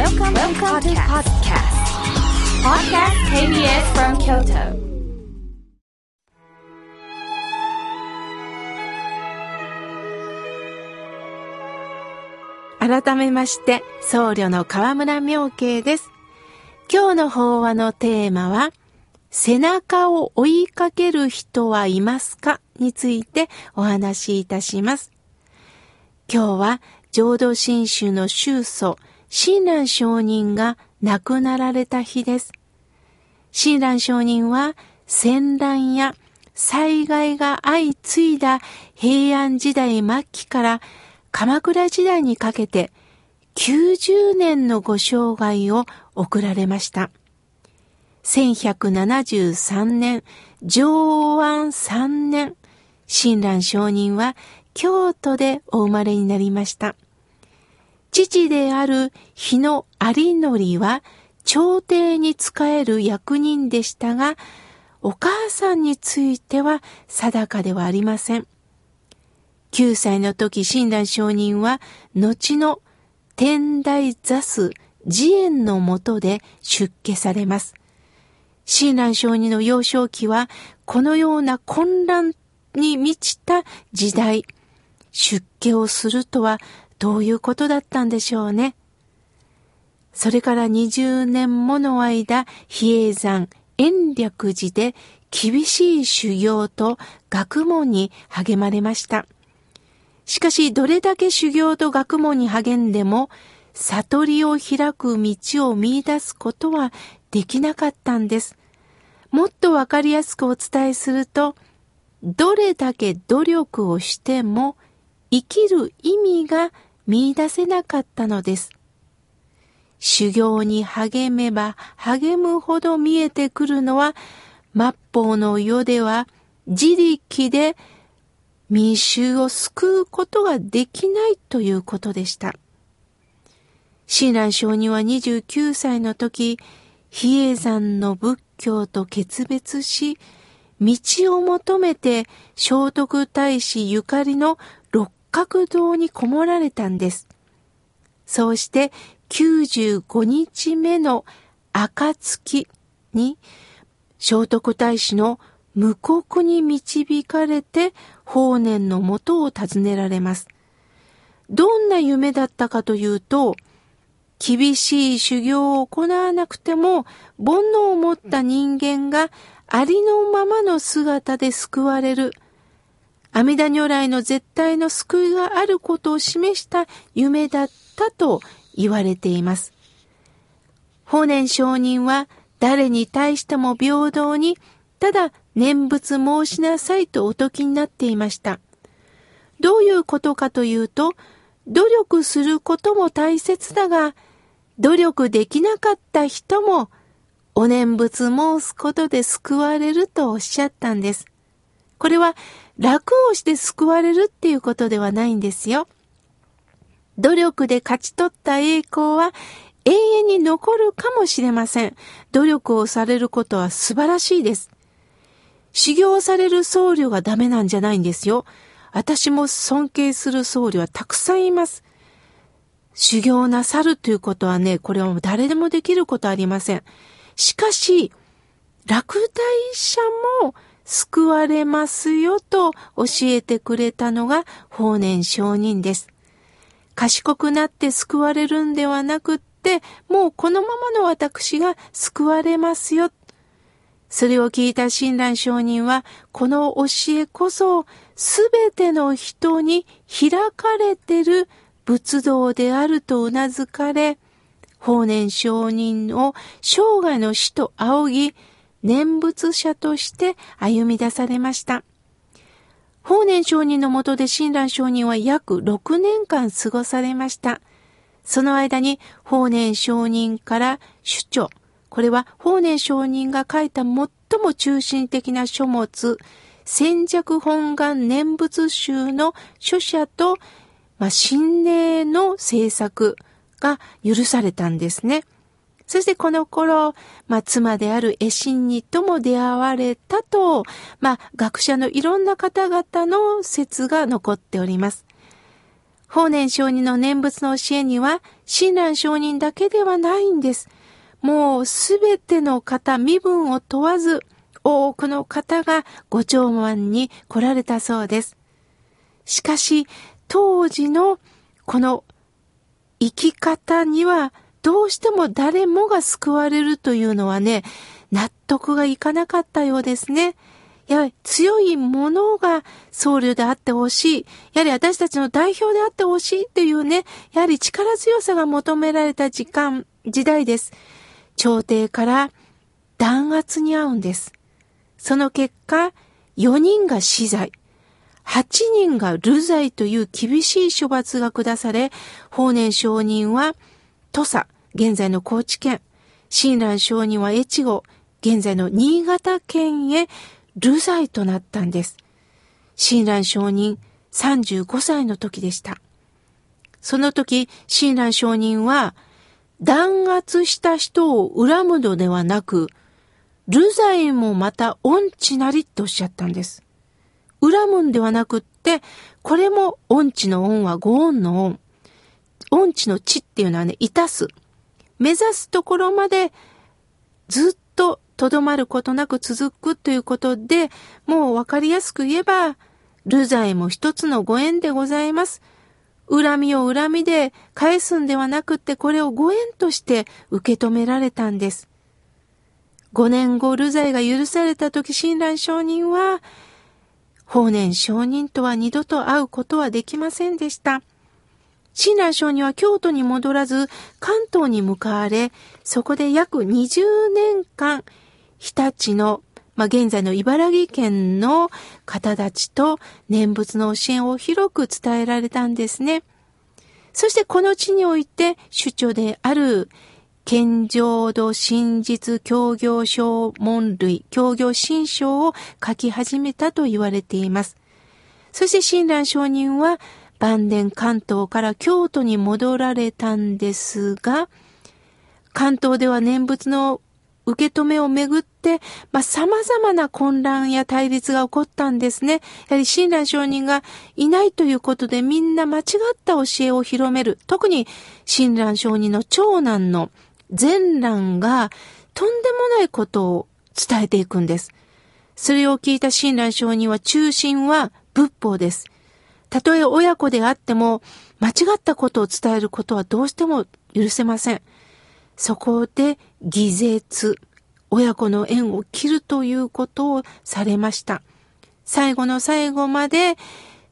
Welcome, Welcome to podcast. Podcast KBS from Kyoto. 改めまして、僧侶の河村明慶です。今日の法話のテーマは、背中を追いかける人はいますか？についてお話しいたします。今日は浄土真宗の宗祖、親鸞上人が亡くなられた日です。親鸞上人は戦乱や災害が相次いだ平安時代末期から鎌倉時代にかけて90年のご生涯を送られました。1173年、上安3年、親鸞上人は京都でお生まれになりました。父である日野有則は朝廷に仕える役人でしたが、お母さんについては定かではありません。9歳の時、親鸞上人は、後の天台座主慈円のもとで出家されます。親鸞上人の幼少期は、このような混乱に満ちた時代、出家をするとはどういうことだったんでしょうね。それから20年もの間、比叡山延暦寺で厳しい修行と学問に励まれました。しかし、どれだけ修行と学問に励んでも、悟りを開く道を見出すことはできなかったんです。もっとわかりやすくお伝えすると、どれだけ努力をしても生きる意味が見出せなかったのです。修行に励めば励むほど見えてくるのは、末法の世では自力で民衆を救うことができないということでした。親鸞上人は29歳の時、比叡山の仏教と決別し、道を求めて聖徳太子ゆかりの六角堂にこもられたんです。そうして95日目の暁に聖徳太子の無国に導かれて法然のもとを訪ねられます。どんな夢だったかというと、厳しい修行を行わなくても煩悩を持った人間がありのままの姿で救われる。阿弥陀如来の絶対の救いがあることを示した夢だったと言われています。法然上人は誰に対しても平等にただ念仏申しなさいとお説きになっていました。どういうことかというと、努力することも大切だが、努力できなかった人も、お念仏申すことで救われるとおっしゃったんです。これは楽をして救われるっていうことではないんですよ。努力で勝ち取った栄光は永遠に残るかもしれません。努力をされることは素晴らしいです。修行される僧侶がダメなんじゃないんですよ。私も尊敬する僧侶はたくさんいます。修行なさるということはね、これは誰でもできることありません。しかし、落第者も救われますよと教えてくれたのが法然上人です。賢くなって救われるんではなくって、もうこのままの私が救われますよ。それを聞いた親鸞上人は、この教えこそ、すべての人に開かれてる仏道であると頷かれ、法然上人を生涯の死と仰ぎ、念仏者として歩み出されました。法然上人のもとで親鸞上人は約6年間過ごされました。その間に法然上人から主張、これは法然上人が書いた最も中心的な書物、戦弱本願念仏集の書者と、まあ、心霊の制作が許されたんですね。そしてこの頃、まあ、妻である絵心にとも出会われたと、まあ、学者のいろんな方々の説が残っております。法然上人の念仏の教えには、親鸞上人だけではないんです。もうすべての方、身分を問わず、多くの方がご長満に来られたそうです。しかし、当時のこの生き方にはどうしても誰もが救われるというのはね、納得がいかなかったようですね。やはり強いものが僧侶であってほしい。やはり私たちの代表であってほしいっていうね、やはり力強さが求められた時間、時代です。朝廷から弾圧に遭うんです。その結果、4人が死罪、8人が流罪という厳しい処罰が下され、法然上人は土佐、現在の高知県、親鸞上人は越後、現在の新潟県へ流罪となったんです。親鸞上人35歳の時でした。その時、親鸞上人は、弾圧した人を恨むのではなく、流罪もまた恩知なりとおっしゃったんです。恨むんではなくって、これも恩知の恩はご恩の恩。恩知の知っていうのはね、いたす。目指すところまでずっととどまることなく続くということで、もうわかりやすく言えば、流罪も一つのご縁でございます。恨みを恨みで返すんではなくって、これをご縁として受け止められたんです。五年後、流罪が許された時、親鸞上人は、法然上人とは二度と会うことはできませんでした。親鸞上人は京都に戻らず、関東に向かわれ、そこで約20年間、日立の、まあ、現在の茨城県の方たちと念仏の教えを広く伝えられたんですね。そしてこの地において主張である健浄土真実協業書門類、協業新書を書き始めたと言われています。そして親鸞上人は晩年関東から京都に戻られたんですが、関東では念仏の受け止めをめぐって、まあ、様々な混乱や対立が起こったんですね。やはり親鸞上人がいないということでみんな間違った教えを広める。特に親鸞上人の長男の善蘭がとんでもないことを伝えていくんです。それを聞いた親鸞上人は中心は仏法です。たとえ親子であっても間違ったことを伝えることはどうしても許せません。そこで偽絶、親子の縁を切るということをされました。最後の最後まで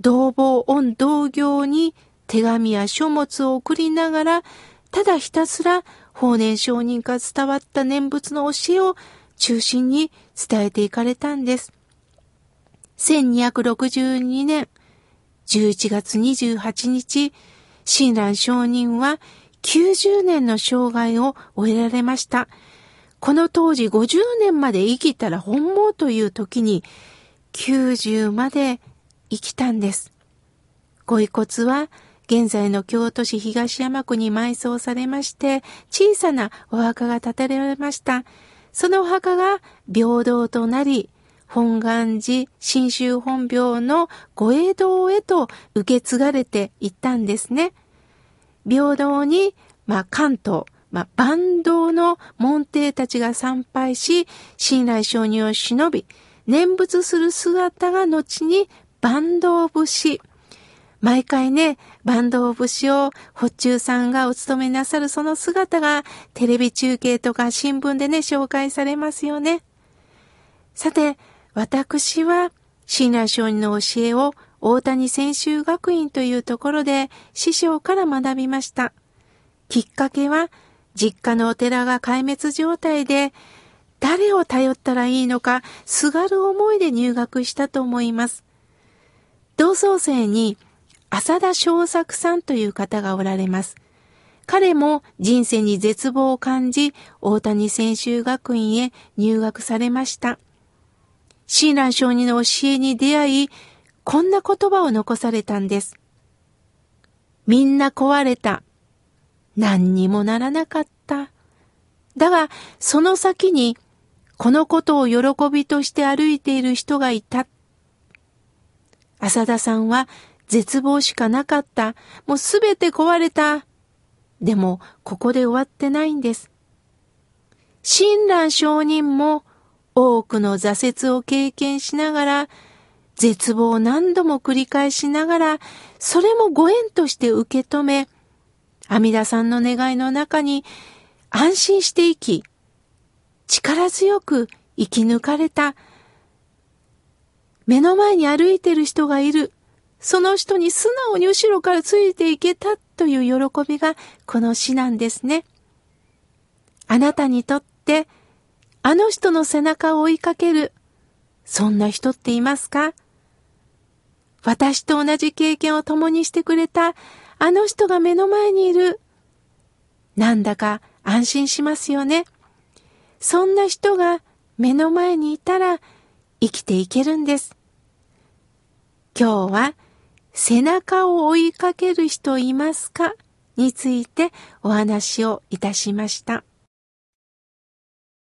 同房恩同業に手紙や書物を送りながら、ただひたすら法然上人から伝わった念仏の教えを中心に伝えていかれたんです。1262年11月28日、親鸞上人は90年の生涯を終えられました。この当時50年まで生きたら本望という時に90まで生きたんです。ご遺骨は現在の京都市東山区に埋葬されまして、小さなお墓が建てられました。そのお墓が平等となり、本願寺新州本廟の御栄堂へと受け継がれていったんですね。平等に、まあ、関東、まあ、万道の門弟たちが参拝し、信来承認を忍び、念仏する姿が後に万道節、毎回ね、バンド節を、ホッチューさんがお務めなさるその姿が、テレビ中継とか新聞でね、紹介されますよね。さて、私は、親鸞上人の教えを、大谷専修学院というところで、師匠から学びました。きっかけは、実家のお寺が壊滅状態で、誰を頼ったらいいのか、すがる思いで入学したと思います。同窓生に、浅田昌作さんという方がおられます。彼も人生に絶望を感じ、大谷専修学院へ入学されました。親鸞上人の教えに出会い、こんな言葉を残されたんです。みんな壊れた。何にもならなかった。だが、その先に、このことを喜びとして歩いている人がいた。浅田さんは絶望しかなかった。もうすべて壊れた。でも、ここで終わってないんです。親鸞上人も多くの挫折を経験しながら、絶望を何度も繰り返しながら、それもご縁として受け止め、阿弥陀さんの願いの中に安心して生き、力強く生き抜かれた、目の前に歩いてる人がいる、その人に素直に後ろからついていけたという喜びがこの詩なんですね。あなたにとって、あの人の背中を追いかける、そんな人っていますか？私と同じ経験を共にしてくれたあの人が目の前にいる。なんだか安心しますよね。そんな人が目の前にいたら生きていけるんです。今日は背中を追いかける人いますか？についてお話をいたしました。